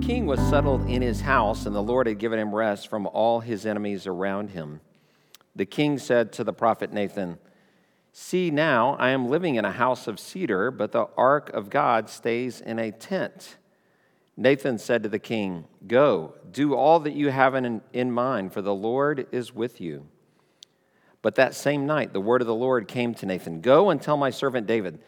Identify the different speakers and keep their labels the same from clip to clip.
Speaker 1: king was settled in his house, and the Lord had given him rest from all his enemies around him, the king said to the prophet Nathan, See, now I am living in a house of cedar, but the ark of God stays in a tent. Nathan said to the king, Go, do all that you have in, in mind, for the Lord is with you. But that same night, the word of the Lord came to Nathan Go and tell my servant David,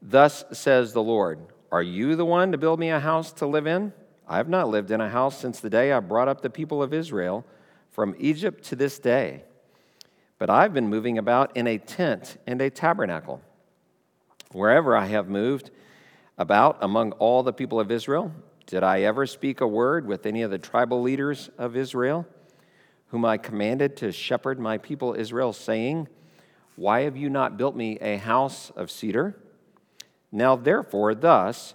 Speaker 1: Thus says the Lord, Are you the one to build me a house to live in? I have not lived in a house since the day I brought up the people of Israel from Egypt to this day. But I've been moving about in a tent and a tabernacle. Wherever I have moved about among all the people of Israel, did I ever speak a word with any of the tribal leaders of Israel, whom I commanded to shepherd my people Israel, saying, Why have you not built me a house of cedar? Now, therefore, thus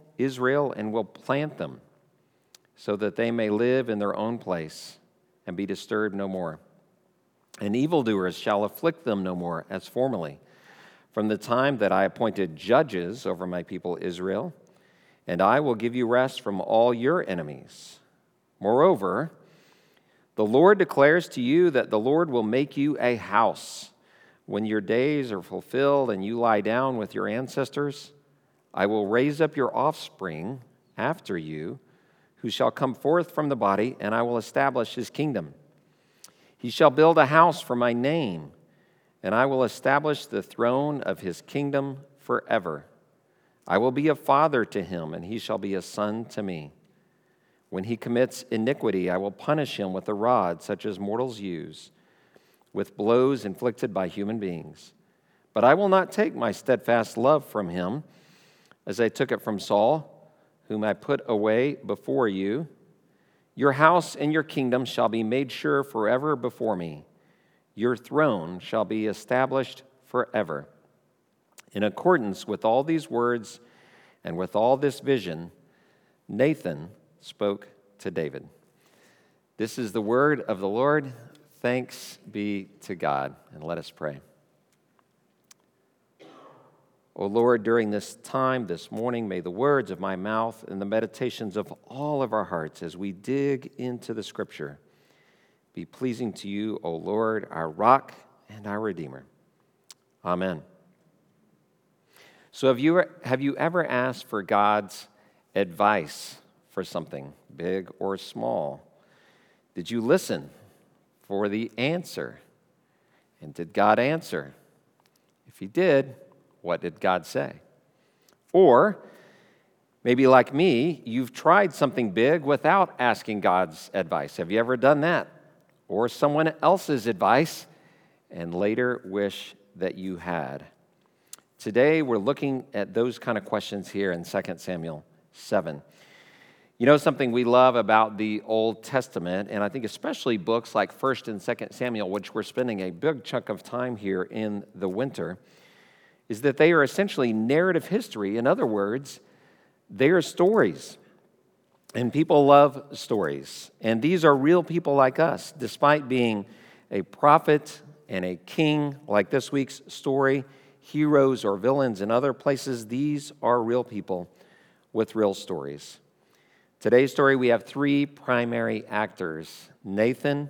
Speaker 1: Israel, and will plant them, so that they may live in their own place and be disturbed no more. And evildoers shall afflict them no more as formerly, from the time that I appointed judges over my people Israel, and I will give you rest from all your enemies. Moreover, the Lord declares to you that the Lord will make you a house when your days are fulfilled and you lie down with your ancestors, I will raise up your offspring after you, who shall come forth from the body, and I will establish his kingdom. He shall build a house for my name, and I will establish the throne of his kingdom forever. I will be a father to him, and he shall be a son to me. When he commits iniquity, I will punish him with a rod such as mortals use with blows inflicted by human beings. But I will not take my steadfast love from him, as I took it from Saul, whom I put away before you. Your house and your kingdom shall be made sure forever before me. Your throne shall be established forever. In accordance with all these words and with all this vision, Nathan spoke to David. This is the word of the Lord. Thanks be to God. And let us pray. O Lord, during this time, this morning, may the words of my mouth and the meditations of all of our hearts as we dig into the scripture be pleasing to you, O Lord, our rock and our redeemer. Amen. So, have you, have you ever asked for God's advice for something, big or small? Did you listen for the answer. And did God answer? If He did, what did God say? Or maybe like me, you've tried something big without asking God's advice. Have you ever done that? Or someone else's advice and later wish that you had? Today, we're looking at those kind of questions here in 2 Samuel 7. You know something we love about the Old Testament, and I think especially books like 1st and 2nd Samuel, which we're spending a big chunk of time here in the winter, is that they are essentially narrative history. In other words, they are stories. And people love stories. And these are real people like us, despite being a prophet and a king, like this week's story, heroes or villains in other places. These are real people with real stories. Today's story, we have three primary actors Nathan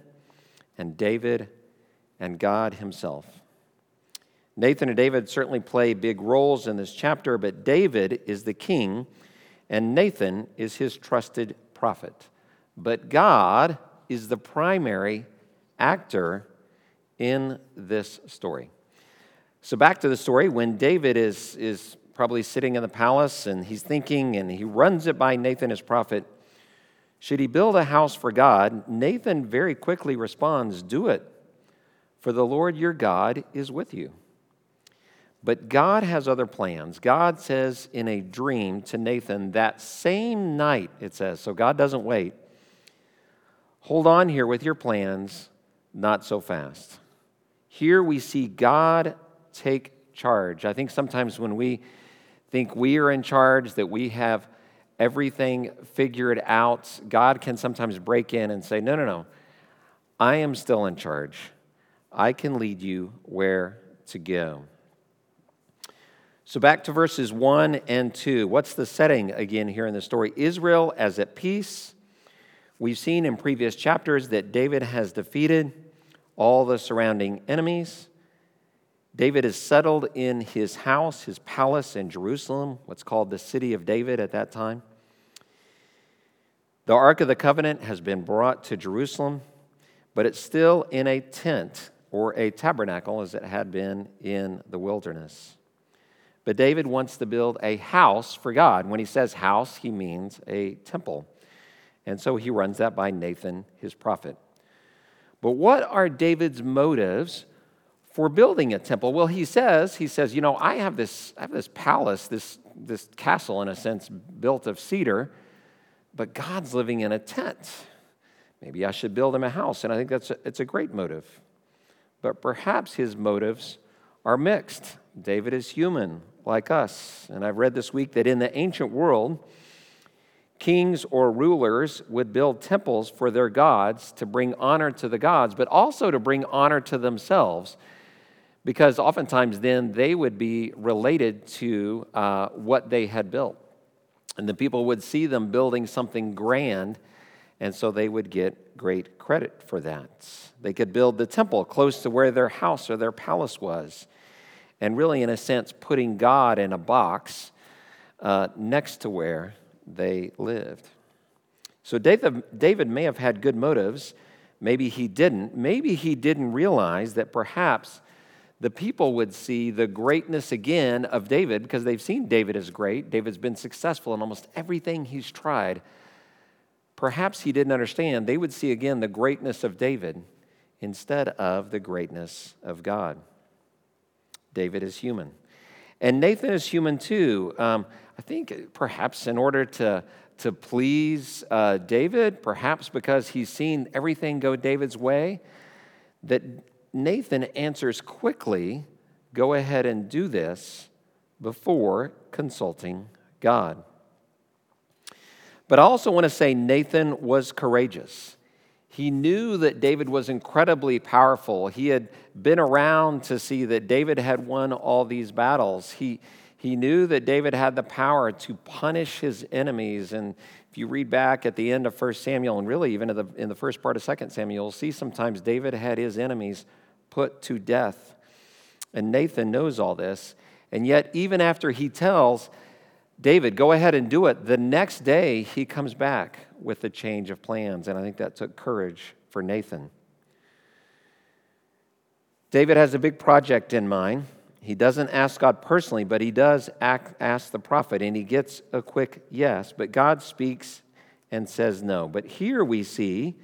Speaker 1: and David and God Himself. Nathan and David certainly play big roles in this chapter, but David is the king and Nathan is his trusted prophet. But God is the primary actor in this story. So, back to the story when David is, is probably sitting in the palace and he's thinking and he runs it by Nathan, his prophet. Should he build a house for God? Nathan very quickly responds, Do it, for the Lord your God is with you. But God has other plans. God says in a dream to Nathan that same night, it says, so God doesn't wait. Hold on here with your plans, not so fast. Here we see God take charge. I think sometimes when we think we are in charge, that we have everything figured out, God can sometimes break in and say, No, no, no, I am still in charge. I can lead you where to go. So, back to verses 1 and 2. What's the setting again here in the story? Israel as at peace. We've seen in previous chapters that David has defeated all the surrounding enemies. David is settled in his house, his palace in Jerusalem, what's called the city of David at that time. The Ark of the Covenant has been brought to Jerusalem, but it's still in a tent or a tabernacle as it had been in the wilderness. But David wants to build a house for God. When he says house, he means a temple. And so he runs that by Nathan, his prophet. But what are David's motives for building a temple? Well, he says, he says, you know, I have this, I have this palace, this, this castle in a sense built of cedar, but God's living in a tent. Maybe I should build him a house. And I think that's a, it's a great motive. But perhaps his motives are mixed. David is human like us. And I've read this week that in the ancient world, kings or rulers would build temples for their gods to bring honor to the gods, but also to bring honor to themselves. Because oftentimes then they would be related to uh, what they had built. And the people would see them building something grand, and so they would get great credit for that. They could build the temple close to where their house or their palace was and really, in a sense, putting God in a box uh, next to where they lived. So David, David may have had good motives. Maybe he didn't. Maybe he didn't realize that perhaps the people would see the greatness again of David because they've seen David as great. David's been successful in almost everything he's tried. Perhaps he didn't understand. They would see again the greatness of David instead of the greatness of God. David is human. And Nathan is human too. Um, I think perhaps in order to, to please uh, David, perhaps because he's seen everything go David's way, that Nathan answers quickly go ahead and do this before consulting God. But I also want to say Nathan was courageous. He knew that David was incredibly powerful. He had been around to see that David had won all these battles. He, he knew that David had the power to punish his enemies. And if you read back at the end of 1 Samuel, and really even in the, in the first part of 2 Samuel, you'll see sometimes David had his enemies put to death. And Nathan knows all this. And yet, even after he tells David, go ahead and do it, the next day he comes back with a change of plans. And I think that took courage for Nathan. David has a big project in mind. He doesn't ask God personally, but he does ask, the prophet, and he gets a quick yes. But God speaks and says no. But here we see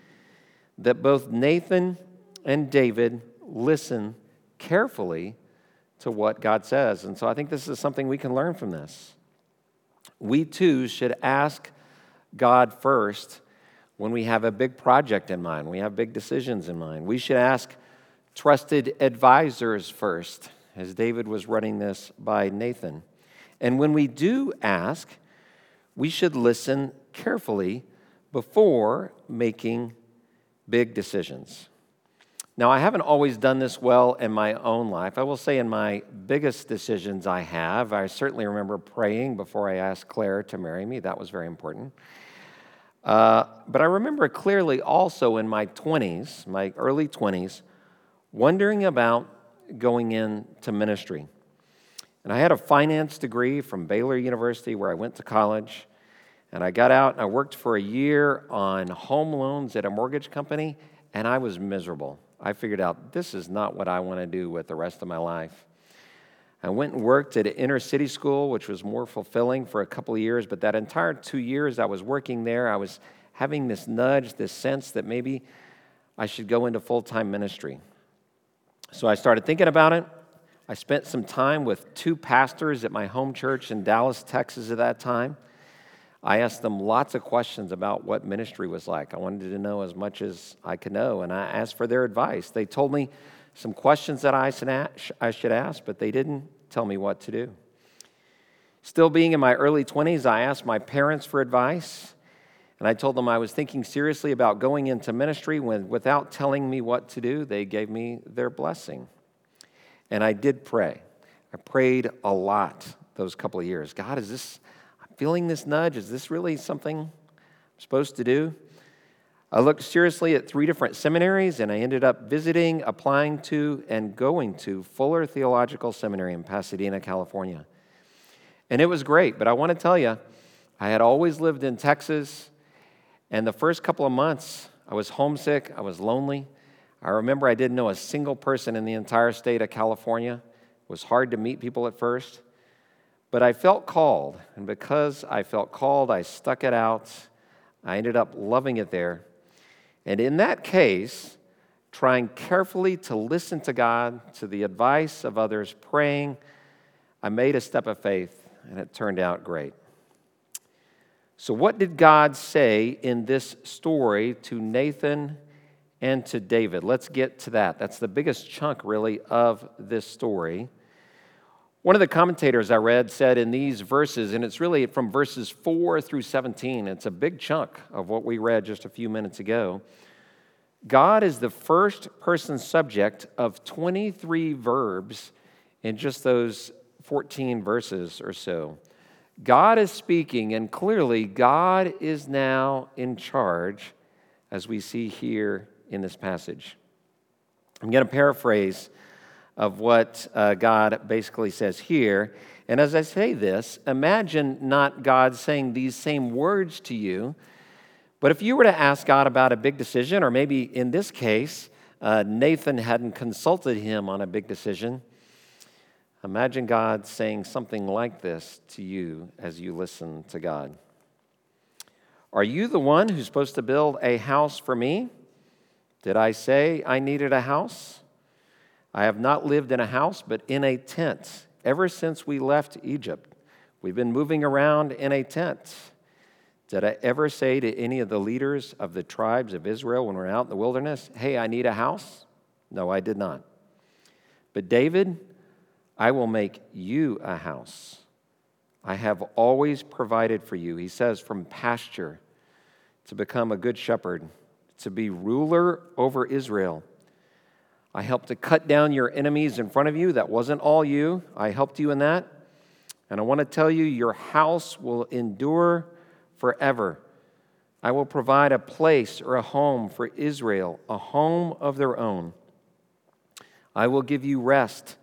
Speaker 1: that both Nathan and David listen carefully to what God says. And so I think this is something we can learn from this. We too should ask God first when we have a big project in mind, we have big decisions in mind. We should ask trusted advisors first, as David was running this by Nathan. And when we do ask, we should listen carefully before making big decisions. Now, I haven't always done this well in my own life. I will say, in my biggest decisions I have, I certainly remember praying before I asked Claire to marry me. That was very important. Uh, but I remember clearly also in my 20s, my early 20s, wondering about going into ministry. And I had a finance degree from Baylor University where I went to college. And I got out and I worked for a year on home loans at a mortgage company, and I was miserable. I figured out this is not what I want to do with the rest of my life. I went and worked at an inner city school, which was more fulfilling for a couple of years. But that entire two years I was working there, I was having this nudge, this sense that maybe I should go into full time ministry. So I started thinking about it. I spent some time with two pastors at my home church in Dallas, Texas at that time. I asked them lots of questions about what ministry was like. I wanted to know as much as I could know, and I asked for their advice. They told me some questions that I should ask, but they didn't tell me what to do. Still being in my early 20s, I asked my parents for advice, and I told them I was thinking seriously about going into ministry when, without telling me what to do, they gave me their blessing. And I did pray. I prayed a lot those couple of years. God, is this, feeling this nudge. Is this really something I'm supposed to do? I looked seriously at three different seminaries, and I ended up visiting, applying to, and going to Fuller Theological Seminary in Pasadena, California. And it was great, but I want to tell you, I had always lived in Texas, and the first couple of months, I was homesick, I was lonely. I remember I didn't know a single person in the entire state of California. It was hard to meet people at first. But I felt called, and because I felt called, I stuck it out. I ended up loving it there. And in that case, trying carefully to listen to God, to the advice of others, praying, I made a step of faith, and it turned out great. So, what did God say in this story to Nathan and to David. Let's get to that. That's the biggest chunk, really, of this story. One of the commentators I read said in these verses, and it's really from verses 4 through 17, it's a big chunk of what we read just a few minutes ago. God is the first person subject of 23 verbs in just those 14 verses or so. God is speaking, and clearly, God is now in charge, as we see here in this passage. I'm going to paraphrase of what uh, God basically says here. And as I say this, imagine not God saying these same words to you, but if you were to ask God about a big decision, or maybe in this case, uh, Nathan hadn't consulted him on a big decision, imagine God saying something like this to you as you listen to God. Are you the one who's supposed to build a house for me? Did I say I needed a house? I have not lived in a house, but in a tent ever since we left Egypt. We've been moving around in a tent. Did I ever say to any of the leaders of the tribes of Israel when we we're out in the wilderness, hey, I need a house? No, I did not. But David, I will make you a house. I have always provided for you, he says, from pasture to become a good shepherd to be ruler over Israel. I helped to cut down your enemies in front of you. That wasn't all you. I helped you in that. And I want to tell you, your house will endure forever. I will provide a place or a home for Israel, a home of their own. I will give you rest,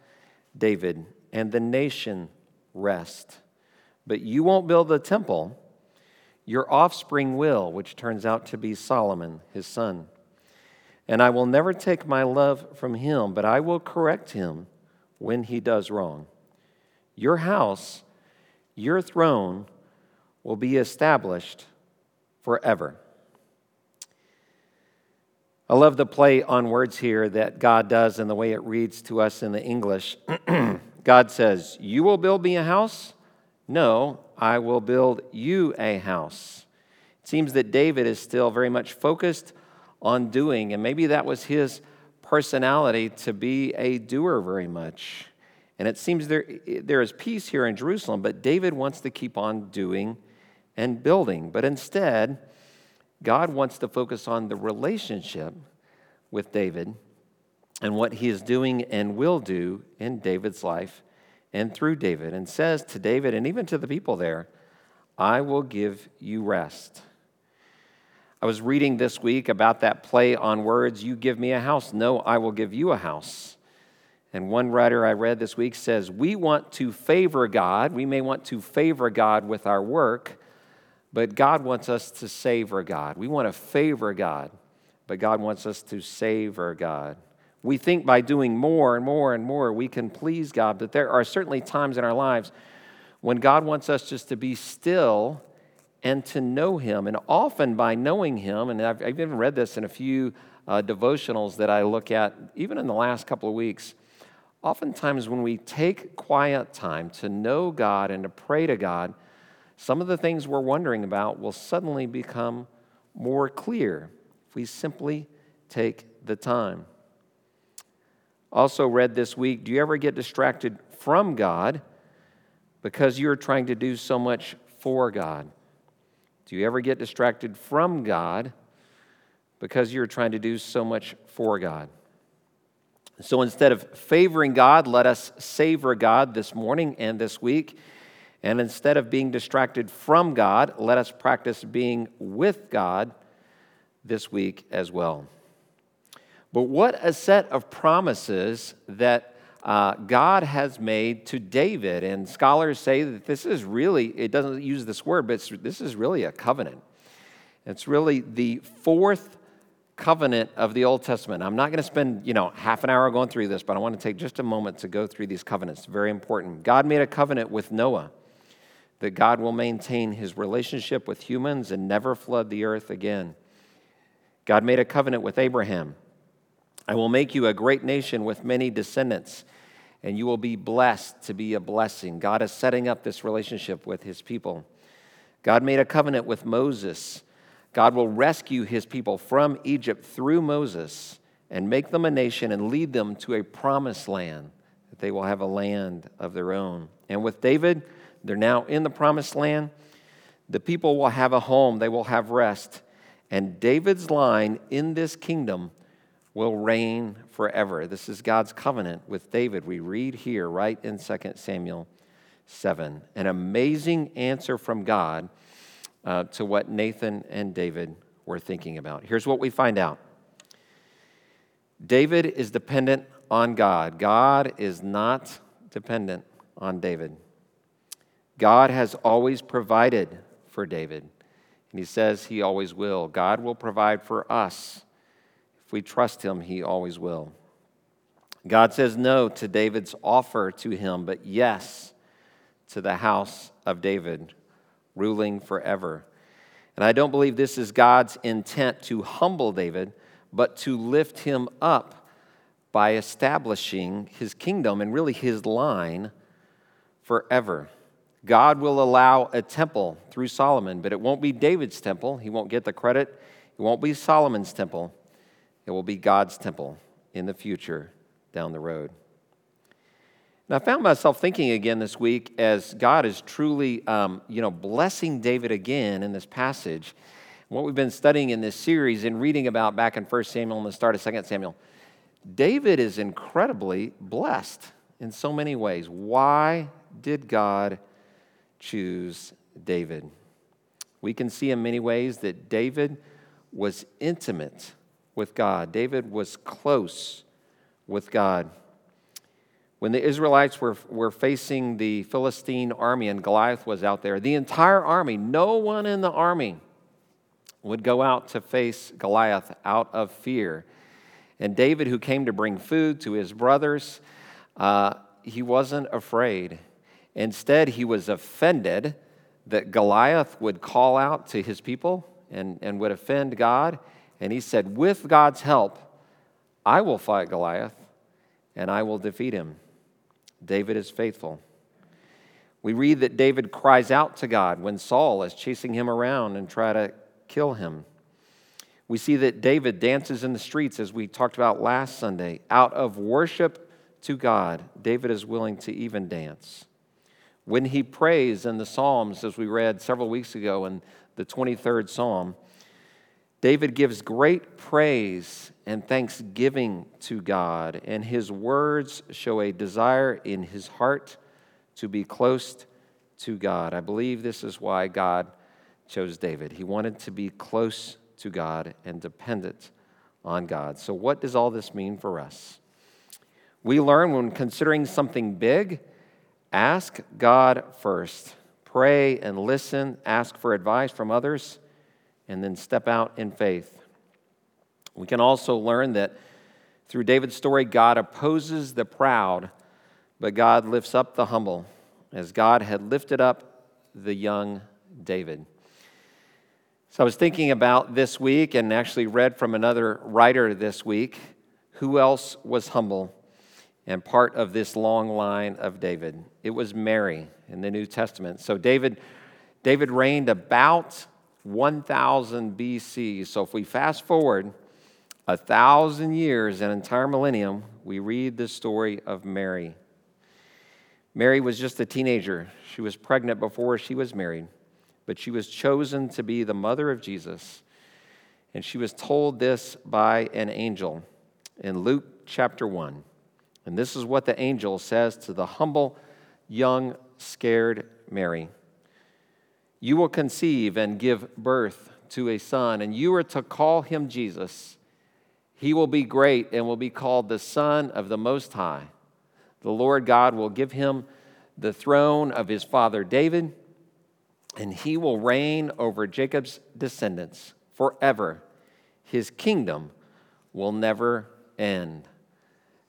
Speaker 1: David, and the nation rest. But you won't build the temple your offspring will, which turns out to be Solomon, his son. And I will never take my love from him, but I will correct him when he does wrong. Your house, your throne, will be established forever. I love the play on words here that God does and the way it reads to us in the English. God says, You will build me a house? No, I will build you a house. It seems that David is still very much focused on doing, and maybe that was his personality to be a doer very much. And it seems there, there is peace here in Jerusalem, but David wants to keep on doing and building. But instead, God wants to focus on the relationship with David and what he is doing and will do in David's life and through David and says to David and even to the people there, I will give you rest. I was reading this week about that play on words, you give me a house. No, I will give you a house. And one writer I read this week says, We want to favor God. We may want to favor God with our work, but God wants us to savor God. We want to favor God, but God wants us to savor God. We think by doing more and more and more we can please God, but there are certainly times in our lives when God wants us just to be still and to know Him. And often by knowing Him, and I've, I've even read this in a few uh, devotionals that I look at, even in the last couple of weeks, oftentimes when we take quiet time to know God and to pray to God, some of the things we're wondering about will suddenly become more clear if we simply take the time. Also, read this week do you ever get distracted from God because you're trying to do so much for God? Do you ever get distracted from God because you're trying to do so much for God? So instead of favoring God, let us savor God this morning and this week. And instead of being distracted from God, let us practice being with God this week as well. But what a set of promises that uh, God has made to David. And scholars say that this is really, it doesn't use this word, but this is really a covenant. It's really the fourth covenant of the Old Testament. I'm not going to spend, you know, half an hour going through this, but I want to take just a moment to go through these covenants. Very important. God made a covenant with Noah that God will maintain his relationship with humans and never flood the earth again. God made a covenant with Abraham. I will make you a great nation with many descendants, and you will be blessed to be a blessing. God is setting up this relationship with his people. God made a covenant with Moses God will rescue his people from Egypt through Moses and make them a nation and lead them to a promised land, that they will have a land of their own. And with David, they're now in the promised land. The people will have a home, they will have rest. And David's line in this kingdom will reign forever. This is God's covenant with David. We read here right in 2 Samuel 7. An amazing answer from God uh, to what Nathan and David were thinking about. Here's what we find out David is dependent on God, God is not dependent on David. God has always provided for David, and he says he always will. God will provide for us. If we trust him, he always will. God says no to David's offer to him, but yes to the house of David ruling forever. And I don't believe this is God's intent to humble David, but to lift him up by establishing his kingdom and really his line forever. God will allow a temple through Solomon, but it won't be David's temple. He won't get the credit. It won't be Solomon's temple. It will be God's temple in the future down the road. And I found myself thinking again this week as God is truly, um, you know, blessing David again in this passage. What we've been studying in this series and reading about back in 1 Samuel and the start of 2 Samuel, David is incredibly blessed in so many ways. Why did God choose David? We can see in many ways that David was intimate with God, David was close with God. When the Israelites were, were facing the Philistine army and Goliath was out there, the entire army, no one in the army would go out to face Goliath out of fear. And David, who came to bring food to his brothers, uh, he wasn't afraid. Instead, he was offended that Goliath would call out to his people and, and would offend God. And he said, With God's help, I will fight Goliath and I will defeat him. David is faithful. We read that David cries out to God when Saul is chasing him around and try to kill him. We see that David dances in the streets, as we talked about last Sunday. Out of worship to God, David is willing to even dance. When he prays in the Psalms, as we read several weeks ago in the 23rd Psalm, David gives great praise and thanksgiving to God, and his words show a desire in his heart to be close to God. I believe this is why God chose David. He wanted to be close to God and dependent on God. So, what does all this mean for us? We learn when considering something big, ask God first. Pray and listen, ask for advice from others and then step out in faith. We can also learn that through David's story, God opposes the proud, but God lifts up the humble, as God had lifted up the young David. So I was thinking about this week and actually read from another writer this week who else was humble. and part of this long line of David. It was Mary in the New Testament. So David, David reigned about 1000 BC. So if we fast forward a thousand years, an entire millennium, we read the story of Mary. Mary was just a teenager. She was pregnant before she was married, but she was chosen to be the mother of Jesus. And she was told this by an angel in Luke chapter 1. And this is what the angel says to the humble, young, scared Mary You will conceive and give birth to a son, and you are to call him Jesus. He will be great and will be called the Son of the Most High. The Lord God will give him the throne of his father David, and he will reign over Jacob's descendants forever. His kingdom will never end.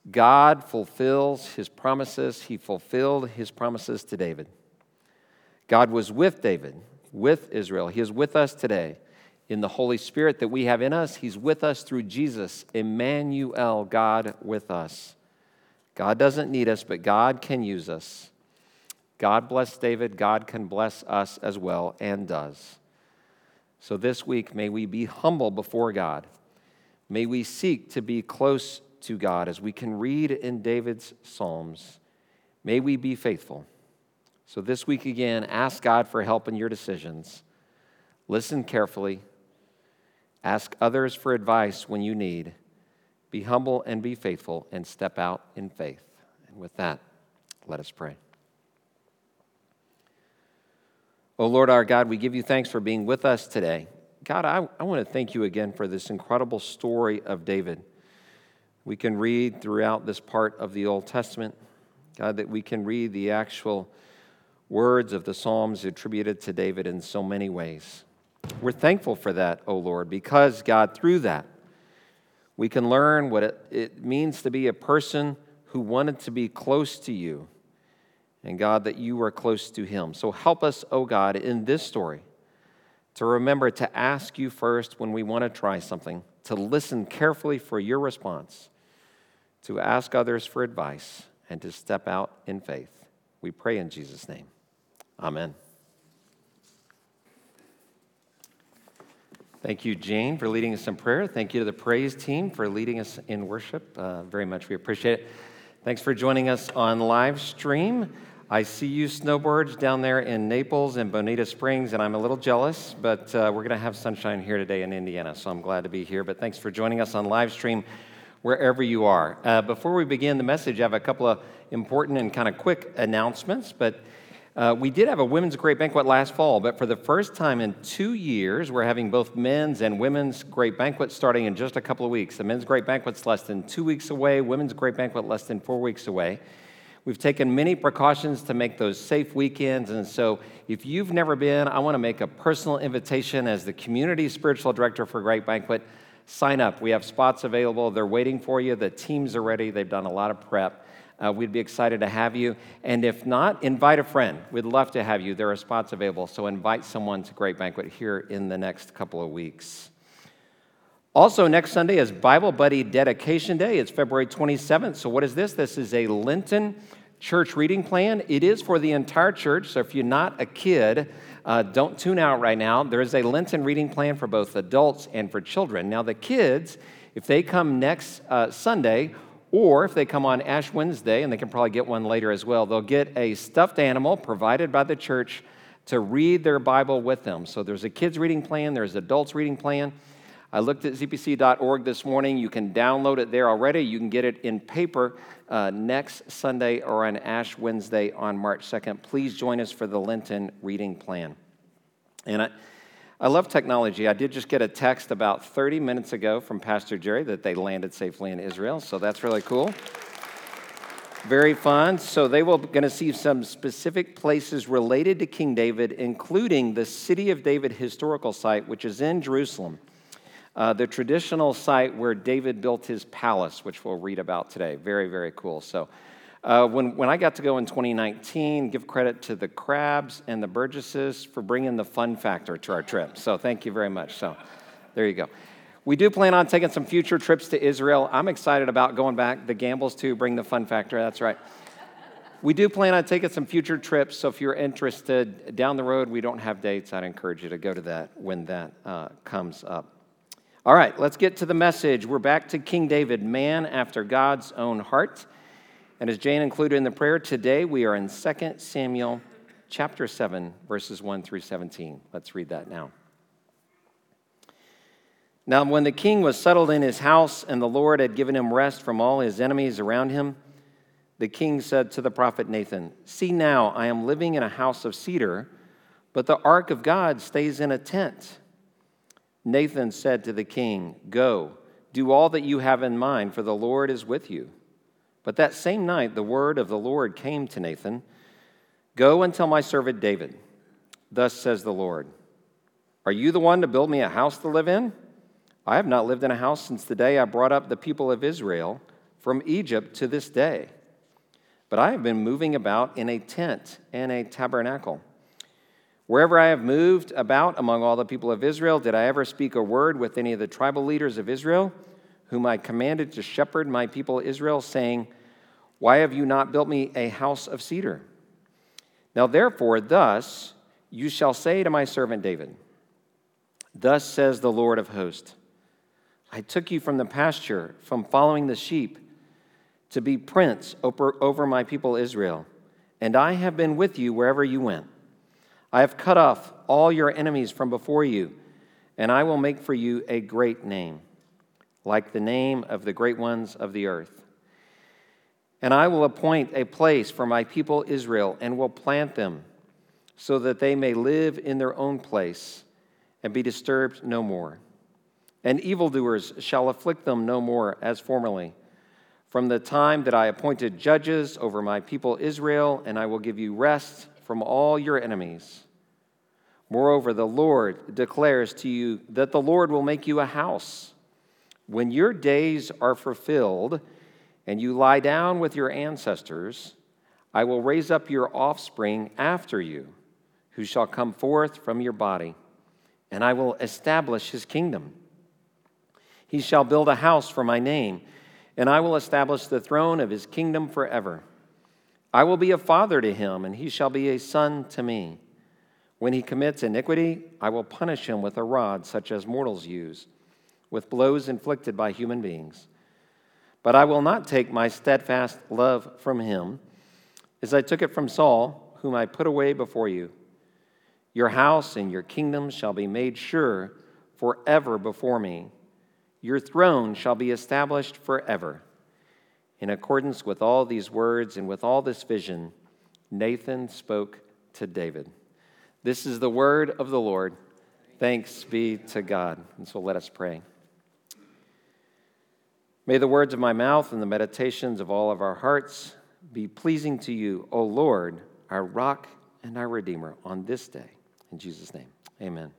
Speaker 1: God fulfills his promises. He fulfilled his promises to David. God was with David, with Israel. He is with us today in the Holy Spirit that we have in us. He's with us through Jesus, Emmanuel, God with us. God doesn't need us, but God can use us. God bless David. God can bless us as well and does. So this week, may we be humble before God. May we seek to be close to God as we can read in David's Psalms. May we be faithful. So this week again, ask God for help in your decisions. Listen carefully. Ask others for advice when you need. Be humble and be faithful and step out in faith. And with that, let us pray. Oh Lord our God, we give you thanks for being with us today. God, I, I want to thank you again for this incredible story of David we can read throughout this part of the Old Testament, God, that we can read the actual words of the Psalms attributed to David in so many ways. We're thankful for that, O Lord, because, God, through that, we can learn what it, it means to be a person who wanted to be close to you, and God, that you were close to him. So help us, O God, in this story to remember to ask you first when we want to try something, to listen carefully for your response to ask others for advice, and to step out in faith. We pray in Jesus' name. Amen. Thank you, Jane, for leading us in prayer. Thank you to the praise team for leading us in worship. Uh, very much. We appreciate it. Thanks for joining us on live stream. I see you snowbirds down there in Naples and Bonita Springs, and I'm a little jealous, but uh, we're going to have sunshine here today in Indiana, so I'm glad to be here. But thanks for joining us on live stream wherever you are. Uh, before we begin the message, I have a couple of important and kind of quick announcements. But uh, we did have a women's great banquet last fall, but for the first time in two years, we're having both men's and women's great banquets starting in just a couple of weeks. The men's great banquet's less than two weeks away, women's great banquet less than four weeks away. We've taken many precautions to make those safe weekends. And so, if you've never been, I want to make a personal invitation as the community spiritual director for Great Banquet sign up. We have spots available. They're waiting for you. The teams are ready. They've done a lot of prep. Uh, we'd be excited to have you. And if not, invite a friend. We'd love to have you. There are spots available. So invite someone to Great Banquet here in the next couple of weeks. Also, next Sunday is Bible Buddy Dedication Day. It's February 27th. So, what is this? This is a Lenten church reading plan. It is for the entire church. So, if you're not a kid, uh, don't tune out right now. There is a Lenten reading plan for both adults and for children. Now, the kids, if they come next uh, Sunday, or if they come on Ash Wednesday, and they can probably get one later as well, they'll get a stuffed animal provided by the church to read their Bible with them. So there's a kids' reading plan, there's adults' reading plan. I looked at zpc.org this morning. You can download it there already. You can get it in paper uh, next Sunday or on Ash Wednesday on March 2nd. Please join us for the Lenten reading plan. And I, I love technology. I did just get a text about 30 minutes ago from Pastor Jerry that they landed safely in Israel, so that's really cool. Very fun. So they will going to see some specific places related to King David, including the City of David historical site, which is in Jerusalem uh, the traditional site where David built his palace, which we'll read about today. Very, very cool. So, uh, when, when I got to go in 2019, give credit to the Crabs and the Burgesses for bringing the fun factor to our trip. So, thank you very much. So, there you go. We do plan on taking some future trips to Israel. I'm excited about going back. The Gambles, too, bring the fun factor. That's right. We do plan on taking some future trips, so if you're interested down the road, we don't have dates. I'd encourage you to go to that when that uh, comes up. All right, let's get to the message. We're back to King David, man after God's own heart. And as Jane included in the prayer, today we are in 2 Samuel chapter 7, verses 1 through 17. Let's read that now. Now, when the king was settled in his house and the Lord had given him rest from all his enemies around him, the king said to the prophet Nathan, See now, I am living in a house of cedar, but the ark of God stays in a tent. Nathan said to the king, Go, do all that you have in mind, for the Lord is with you. But that same night, the word of the Lord came to Nathan Go and tell my servant David, Thus says the Lord, Are you the one to build me a house to live in? I have not lived in a house since the day I brought up the people of Israel from Egypt to this day. But I have been moving about in a tent and a tabernacle. Wherever I have moved about among all the people of Israel, did I ever speak a word with any of the tribal leaders of Israel, whom I commanded to shepherd my people Israel, saying, Why have you not built me a house of cedar? Now, therefore, thus you shall say to my servant David, Thus says the Lord of hosts, I took you from the pasture, from following the sheep to be prince over, my people Israel, and I have been with you wherever you went. I have cut off all your enemies from before you, and I will make for you a great name, like the name of the great ones of the earth. And I will appoint a place for my people Israel, and will plant them, so that they may live in their own place and be disturbed no more. And evildoers shall afflict them no more as formerly from the time that I appointed judges over my people Israel, and I will give you rest from all your enemies. Moreover, the Lord declares to you that the Lord will make you a house. When your days are fulfilled and you lie down with your ancestors, I will raise up your offspring after you, who shall come forth from your body, and I will establish his kingdom. He shall build a house for my name and I will establish the throne of his kingdom forever. I will be a father to him, and he shall be a son to me. When he commits iniquity, I will punish him with a rod such as mortals use, with blows inflicted by human beings. But I will not take my steadfast love from him, as I took it from Saul, whom I put away before you. Your house and your kingdom shall be made sure forever before me. Your throne shall be established forever. In accordance with all these words and with all this vision, Nathan spoke to David. This is the word of the Lord. Thanks be to God. And so let us pray. May the words of my mouth and the meditations of all of our hearts be pleasing to you, O Lord, our rock and our redeemer, on this day. In Jesus' name, amen.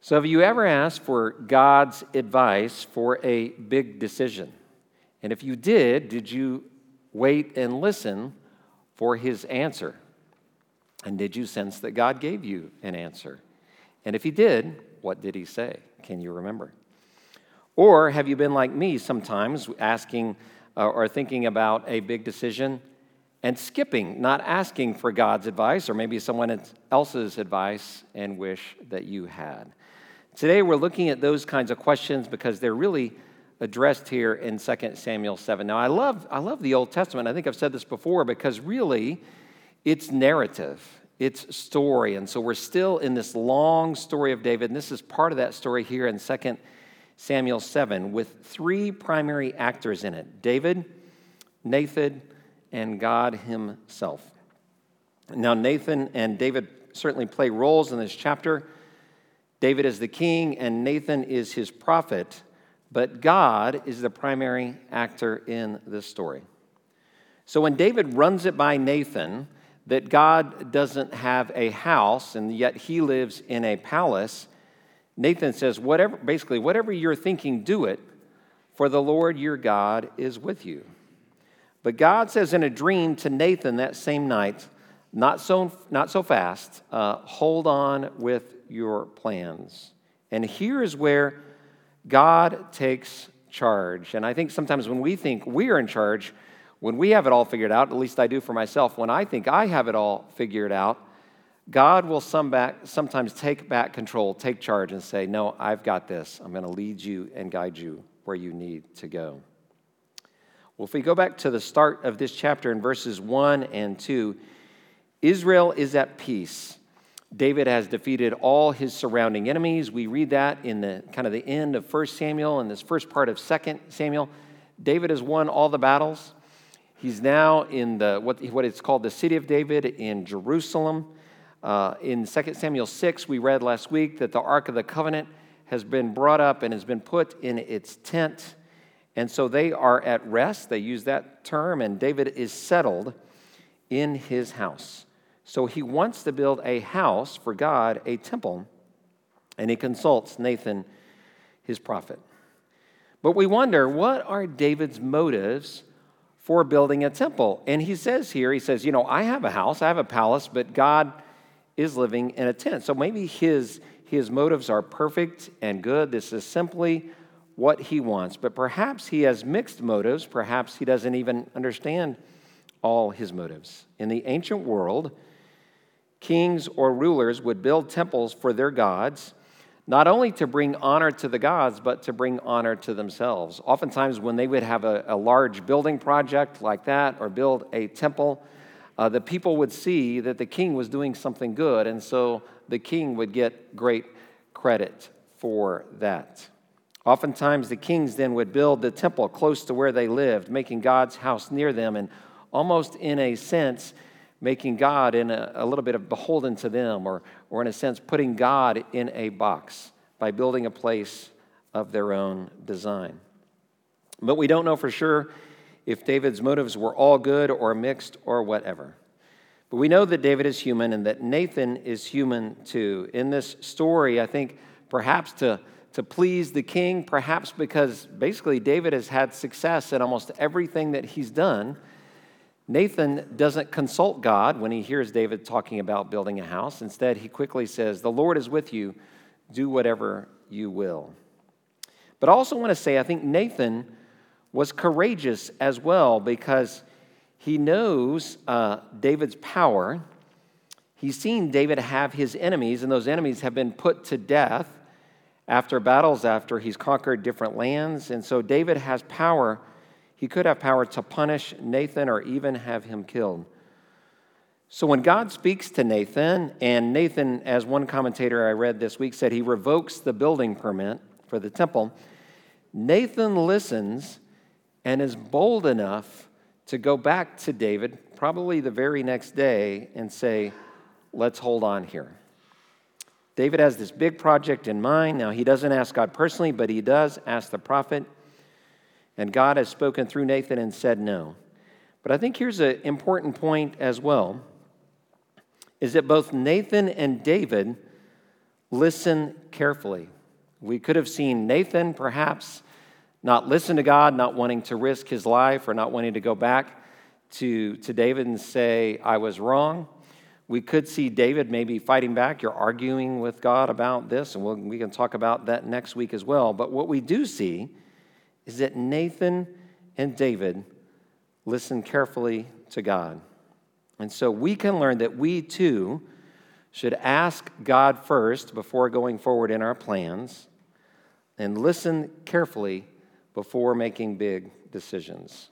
Speaker 1: So, have you ever asked for God's advice for a big decision? And if you did, did you wait and listen for his answer? And did you sense that God gave you an answer? And if he did, what did he say? Can you remember? Or have you been like me sometimes, asking uh, or thinking about a big decision and skipping, not asking for God's advice or maybe someone else's advice and wish that you had? Today we're looking at those kinds of questions because they're really addressed here in 2 Samuel 7. Now, I love, I love the Old Testament. I think I've said this before because really it's narrative, it's story. And so we're still in this long story of David. And this is part of that story here in 2 Samuel 7 with three primary actors in it David, Nathan, and God Himself. Now, Nathan and David certainly play roles in this chapter. David is the king and Nathan is his prophet, but God is the primary actor in this story. So when David runs it by Nathan that God doesn't have a house and yet he lives in a palace, Nathan says, whatever, basically, whatever you're thinking, do it, for the Lord your God is with you. But God says in a dream to Nathan that same night, not so, not so fast, uh, hold on with your plans. And here is where God takes charge. And I think sometimes when we think we are in charge, when we have it all figured out, at least I do for myself, when I think I have it all figured out, God will some back, sometimes take back control, take charge, and say, No, I've got this. I'm going to lead you and guide you where you need to go. Well, if we go back to the start of this chapter in verses 1 and 2, Israel is at peace. David has defeated all his surrounding enemies. We read that in the kind of the end of 1 Samuel and this first part of 2 Samuel. David has won all the battles. He's now in the what, what it's called the city of David in Jerusalem. Uh, in 2 Samuel 6, we read last week that the Ark of the Covenant has been brought up and has been put in its tent. And so they are at rest. They use that term, and David is settled in his house. So he wants to build a house for God, a temple, and he consults Nathan, his prophet. But we wonder what are David's motives for building a temple? And he says here, he says, You know, I have a house, I have a palace, but God is living in a tent. So maybe his, his motives are perfect and good. This is simply what he wants. But perhaps he has mixed motives. Perhaps he doesn't even understand all his motives. In the ancient world, kings or rulers would build temples for their gods, not only to bring honor to the gods, but to bring honor to themselves. Oftentimes, when they would have a, a large building project like that or build a temple, uh, the people would see that the king was doing something good, and so the king would get great credit for that. Oftentimes, the kings then would build the temple close to where they lived, making God's house near them, and almost in a sense, making God in a, a, little bit of beholden to them, or, or in a sense, putting God in a box by building a place of their own design. But we don't know for sure if David's motives were all good or mixed or whatever. But we know that David is human and that Nathan is human too. In this story, I think perhaps to, to please the king, perhaps because basically David has had success in almost everything that he's done Nathan doesn't consult God when he hears David talking about building a house. Instead, he quickly says, The Lord is with you. Do whatever you will. But I also want to say, I think Nathan was courageous as well because he knows uh, David's power. He's seen David have his enemies, and those enemies have been put to death after battles, after he's conquered different lands. And so David has power he could have power to punish Nathan or even have him killed. So when God speaks to Nathan, and Nathan, as one commentator I read this week said, he revokes the building permit for the temple, Nathan listens and is bold enough to go back to David, probably the very next day, and say, Let's hold on here. David has this big project in mind. Now, he doesn't ask God personally, but he does ask the prophet. And God has spoken through Nathan and said no. But I think here's an important point as well is that both Nathan and David listen carefully. We could have seen Nathan perhaps not listen to God, not wanting to risk his life or not wanting to go back to, to David and say, I was wrong. We could see David maybe fighting back. You're arguing with God about this, and we'll, we can talk about that next week as well. But what we do see is that Nathan and David listened carefully to God. And so we can learn that we too should ask God first before going forward in our plans and listen carefully before making big decisions.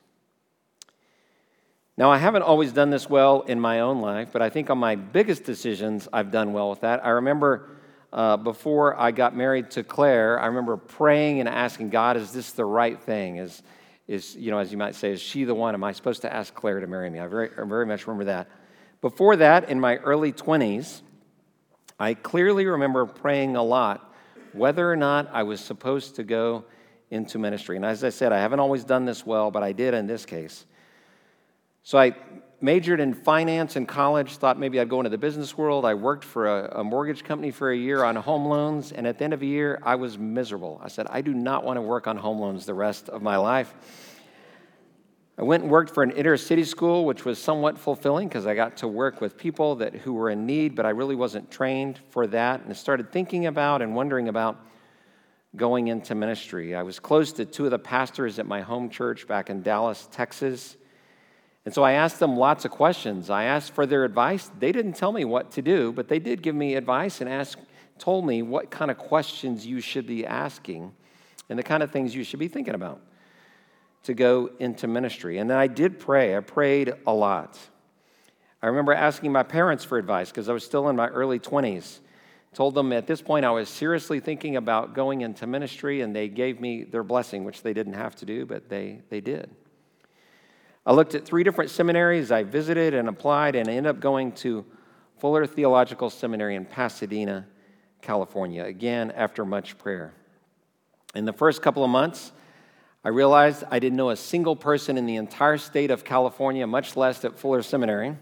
Speaker 1: Now, I haven't always done this well in my own life, but I think on my biggest decisions, I've done well with that. I remember uh, before I got married to Claire, I remember praying and asking God, is this the right thing? Is, is you know, as you might say, is she the one? Am I supposed to ask Claire to marry me? I very, I very much remember that. Before that, in my early 20s, I clearly remember praying a lot whether or not I was supposed to go into ministry. And as I said, I haven't always done this well, but I did in this case. So I majored in finance in college, thought maybe I'd go into the business world. I worked for a, a, mortgage company for a year on home loans, and at the end of the year, I was miserable. I said, I do not want to work on home loans the rest of my life. I went and worked for an inner city school, which was somewhat fulfilling because I got to work with people that, who were in need, but I really wasn't trained for that. And I started thinking about and wondering about going into ministry. I was close to two of the pastors at my home church back in Dallas, Texas. And so I asked them lots of questions. I asked for their advice. They didn't tell me what to do, but they did give me advice and asked, told me what kind of questions you should be asking and the kind of things you should be thinking about to go into ministry. And then I did pray. I prayed a lot. I remember asking my parents for advice because I was still in my early 20s. Told them at this point I was seriously thinking about going into ministry, and they gave me their blessing, which they didn't have to do, but they, they did. I looked at three different seminaries I visited and applied, and I ended up going to Fuller Theological Seminary in Pasadena, California, again after much prayer. In the first couple of months, I realized I didn't know a single person in the entire state of California, much less at Fuller Seminary,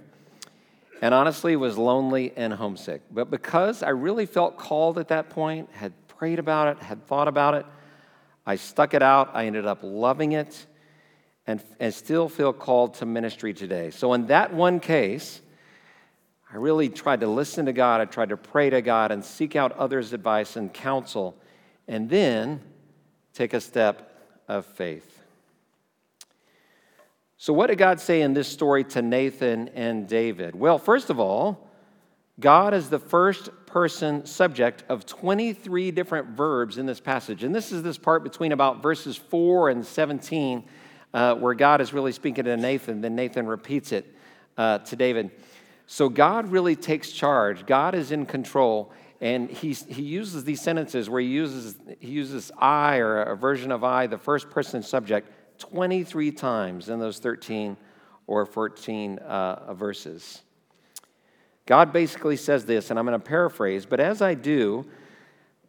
Speaker 1: and honestly was lonely and homesick. But because I really felt called at that point, had prayed about it, had thought about it, I stuck it out. I ended up loving it and, and still feel called to ministry today. So, in that one case, I really tried to listen to God, I tried to pray to God and seek out others' advice and counsel, and then take a step of faith. So, what did God say in this story to Nathan and David? Well, first of all, God is the first person subject of 23 different verbs in this passage. And this is this part between about verses 4 and 17 uh, where God is really speaking to Nathan, then Nathan repeats it uh, to David. So God really takes charge. God is in control, and he, he uses these sentences where he uses, he uses I or a version of I, the first person subject, 23 times in those 13 or 14 uh, verses. God basically says this, and I'm going to paraphrase, but as I do,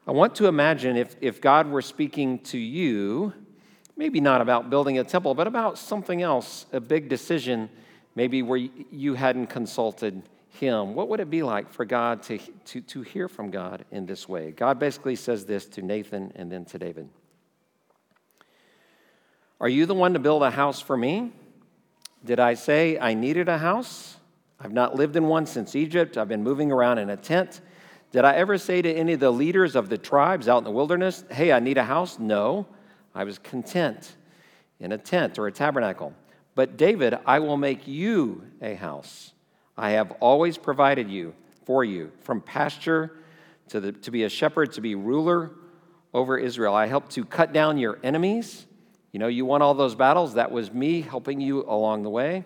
Speaker 1: I want to imagine if, if God were speaking to you maybe not about building a temple, but about something else, a big decision, maybe where you hadn't consulted him. What would it be like for God to, to, to hear from God in this way? God basically says this to Nathan and then to David Are you the one to build a house for me? Did I say I needed a house? I've not lived in one since Egypt. I've been moving around in a tent. Did I ever say to any of the leaders of the tribes out in the wilderness, Hey, I need a house? No. I was content in a tent or a tabernacle. But David, I will make you a house. I have always provided you for you from pasture to, the, to be a shepherd, to be ruler over Israel. I helped to cut down your enemies. You know, you won all those battles. That was me helping you along the way.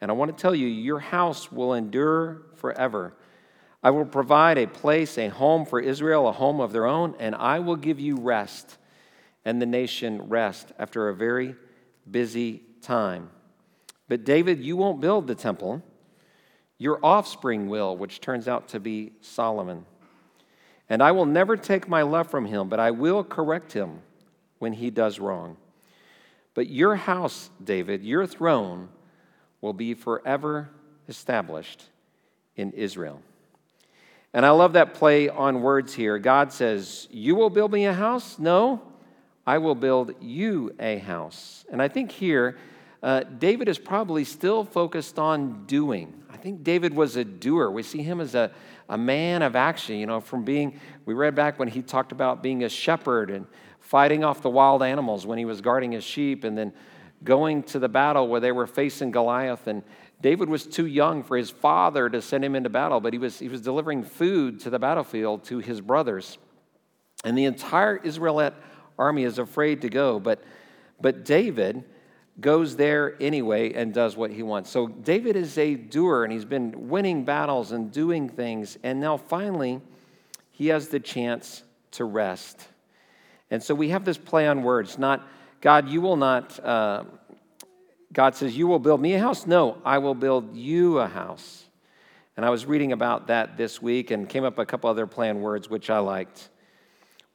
Speaker 1: And I want to tell you, your house will endure forever. I will provide a place, a home for Israel, a home of their own, and I will give you rest and the nation rest after a very busy time. But David, you won't build the temple. Your offspring will, which turns out to be Solomon. And I will never take my love from him, but I will correct him when he does wrong. But your house, David, your throne, will be forever established in Israel. And I love that play on words here. God says, You will build me a house? No, I will build you a house. And I think here, uh, David is probably still focused on doing. I think David was a doer. We see him as a, a man of action, you know, from being, we read back when he talked about being a shepherd and fighting off the wild animals when he was guarding his sheep, and then going to the battle where they were facing Goliath. And David was too young for his father to send him into battle, but he was, he was delivering food to the battlefield to his brothers. And the entire Israelite army is afraid to go. But, but David goes there anyway and does what he wants. So David is a doer and he's been winning battles and doing things. And now finally, he has the chance to rest. And so we have this play on words, not, God, you will not, uh, God says, you will build me a house. No, I will build you a house. And I was reading about that this week and came up a couple other planned words, which I liked.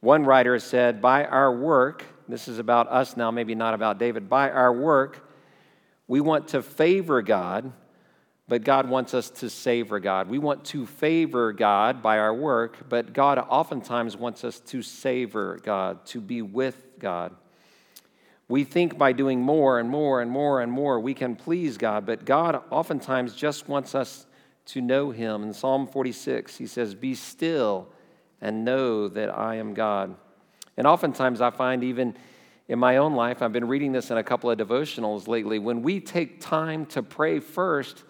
Speaker 1: One writer said, By our work, this is about us now, maybe not about David, by our work, we want to favor God, but God wants us to savor God. We want to favor God by our work, but God oftentimes wants us to savor God, to be with God. We think by doing more and more and more and more, we can please God, but God oftentimes just wants us to know Him. In Psalm 46, He says, Be still and know that I am God. And oftentimes I find, even in my own life, I've been reading this in a couple of devotionals lately, when we take time to pray first,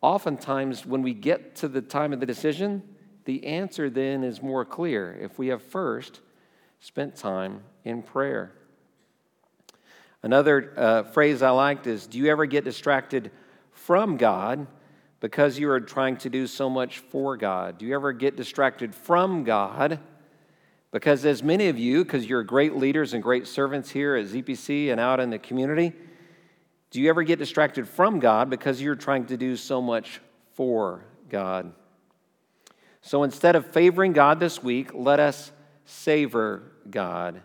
Speaker 1: oftentimes when we get to the time of the decision, the answer then is more clear if we have first spent time in prayer. Another uh, phrase I liked is Do you ever get distracted from God because you are trying to do so much for God? Do you ever get distracted from God? Because, as many of you, because you're great leaders and great servants here at ZPC and out in the community, do you ever get distracted from God because you're trying to do so much for God? So instead of favoring God this week, let us savor God.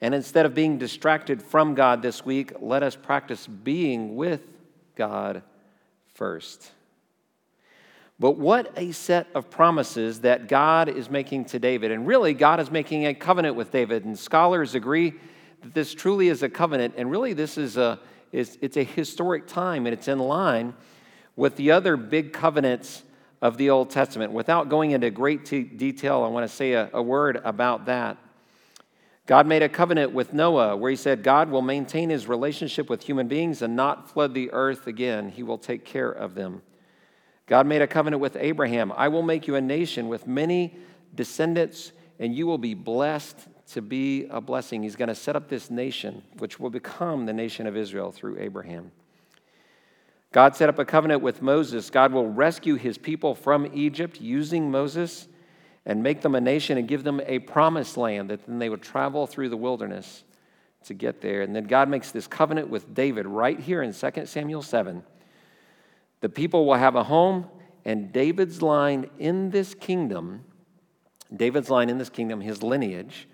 Speaker 1: And instead of being distracted from God this week, let us practice being with God first. But what a set of promises that God is making to David. And really, God is making a covenant with David. And scholars agree that this truly is a covenant. And really, this is a, it's, it's a historic time, and it's in line with the other big covenants of the Old Testament. Without going into great t- detail, I want to say a, a word about that. God made a covenant with Noah where he said God will maintain his relationship with human beings and not flood the earth again. He will take care of them. God made a covenant with Abraham I will make you a nation with many descendants, and you will be blessed to be a blessing. He's going to set up this nation, which will become the nation of Israel through Abraham. God set up a covenant with Moses. God will rescue his people from Egypt using Moses and make them a nation and give them a promised land that then they would travel through the wilderness to get there. And then God makes this covenant with David right here in 2 Samuel 7. The people will have a home, and David's line in this kingdom, David's line in this kingdom, his lineage,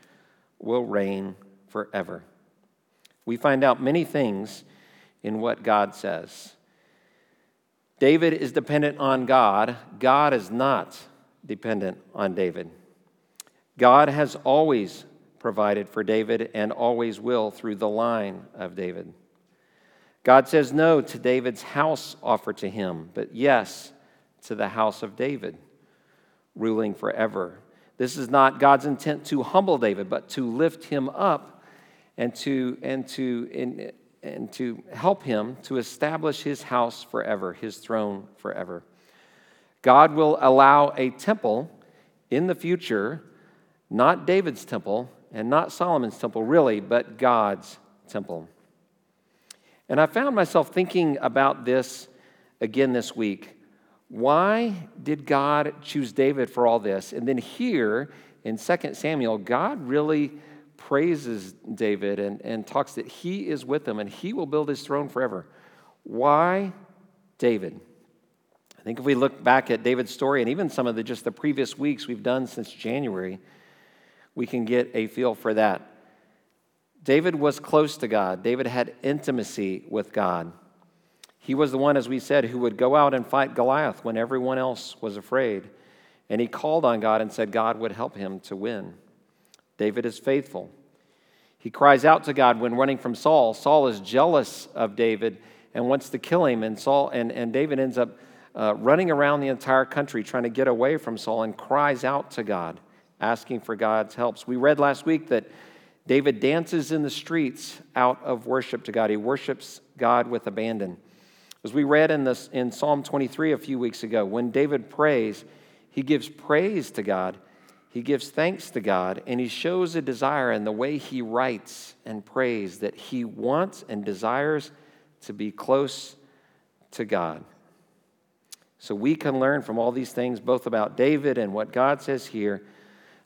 Speaker 1: will reign forever. We find out many things in what God says. David is dependent on God, God is not dependent on David. God has always provided for David and always will through the line of David. God says no to David's house offered to him, but yes to the house of David, ruling forever. This is not God's intent to humble David, but to lift him up and to, and to, and, and to help him to establish his house forever, his throne forever. God will allow a temple in the future, not David's temple and not Solomon's temple, really, but God's temple. And I found myself thinking about this again this week. Why did God choose David for all this? And then here in 2 Samuel, God really praises David and, and talks that he is with him and he will build his throne forever. Why David? I think if we look back at David's story and even some of the just the previous weeks we've done since January, we can get a feel for that. David was close to God. David had intimacy with God. He was the one, as we said, who would go out and fight Goliath when everyone else was afraid. And he called on God and said God would help him to win. David is faithful. He cries out to God when running from Saul. Saul is jealous of David and wants to kill him, and Saul and, and David ends up uh, running around the entire country trying to get away from Saul and cries out to God, asking for God's help. So We read last week that David dances in the streets out of worship to God. He worships God with abandon. As we read in, this, in Psalm 23 a few weeks ago, when David prays, he gives praise to God, he gives thanks to God, and he shows a desire in the way he writes and prays that he wants and desires to be close to God. So we can learn from all these things, both about David and what God says here,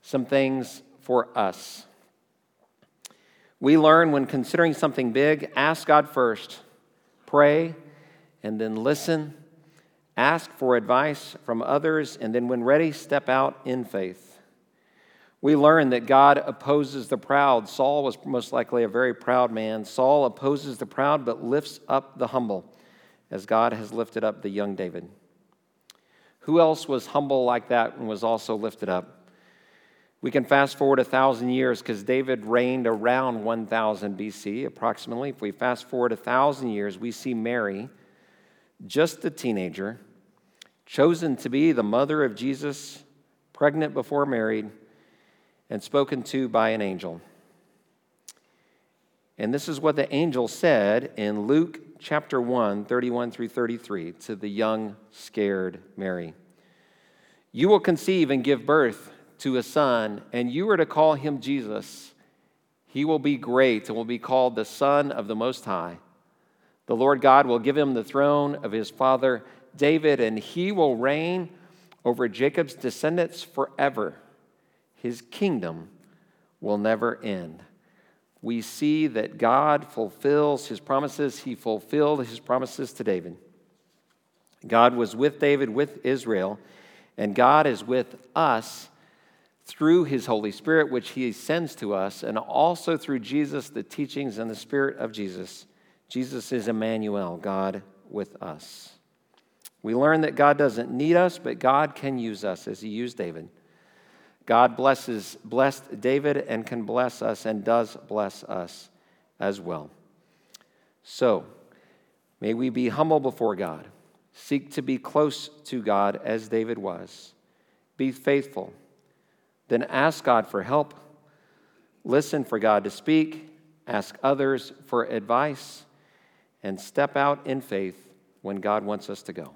Speaker 1: some things for us. We learn when considering something big, ask God first, pray, and then listen. Ask for advice from others, and then, when ready, step out in faith. We learn that God opposes the proud. Saul was most likely a very proud man. Saul opposes the proud but lifts up the humble, as God has lifted up the young David. Who else was humble like that and was also lifted up? We can fast forward a thousand years because David reigned around 1000 BC, approximately. If we fast forward a thousand years, we see Mary, just a teenager, chosen to be the mother of Jesus, pregnant before married, and spoken to by an angel. And this is what the angel said in Luke chapter 1, 31 through 33, to the young, scared Mary. You will conceive and give birth to a son, and you are to call him Jesus. He will be great and will be called the Son of the Most High. The Lord God will give him the throne of his father David, and he will reign over Jacob's descendants forever. His kingdom will never end. We see that God fulfills his promises. He fulfilled his promises to David. God was with David, with Israel, and God is with us through his Holy Spirit, which he sends to us, and also through Jesus, the teachings and the Spirit of Jesus. Jesus is Emmanuel, God with us. We learn that God doesn't need us, but God can use us as he used David. God blesses, blessed David and can bless us and does bless us as well. So, may we be humble before God, seek to be close to God as David was, be faithful then ask God for help, listen for God to speak, ask others for advice, and step out in faith when God wants us to go.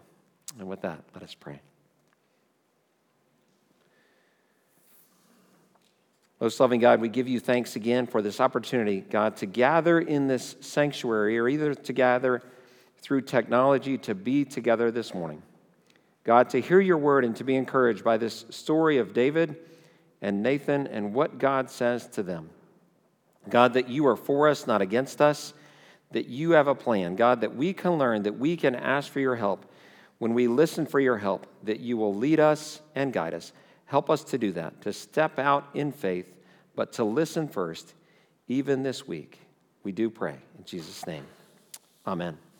Speaker 1: And with that, let us pray. Most loving God, we give you thanks again for this opportunity, God, to gather in this sanctuary or either to gather through technology to be together this morning. God, to hear your word and to be encouraged by this story of David and Nathan and what God says to them. God, that you are for us, not against us, that you have a plan. God, that we can learn, that we can ask for your help. When we listen for your help, that you will lead us and guide us. Help us to do that, to step out in faith, but to listen first, even this week. We do pray. In Jesus' name, amen.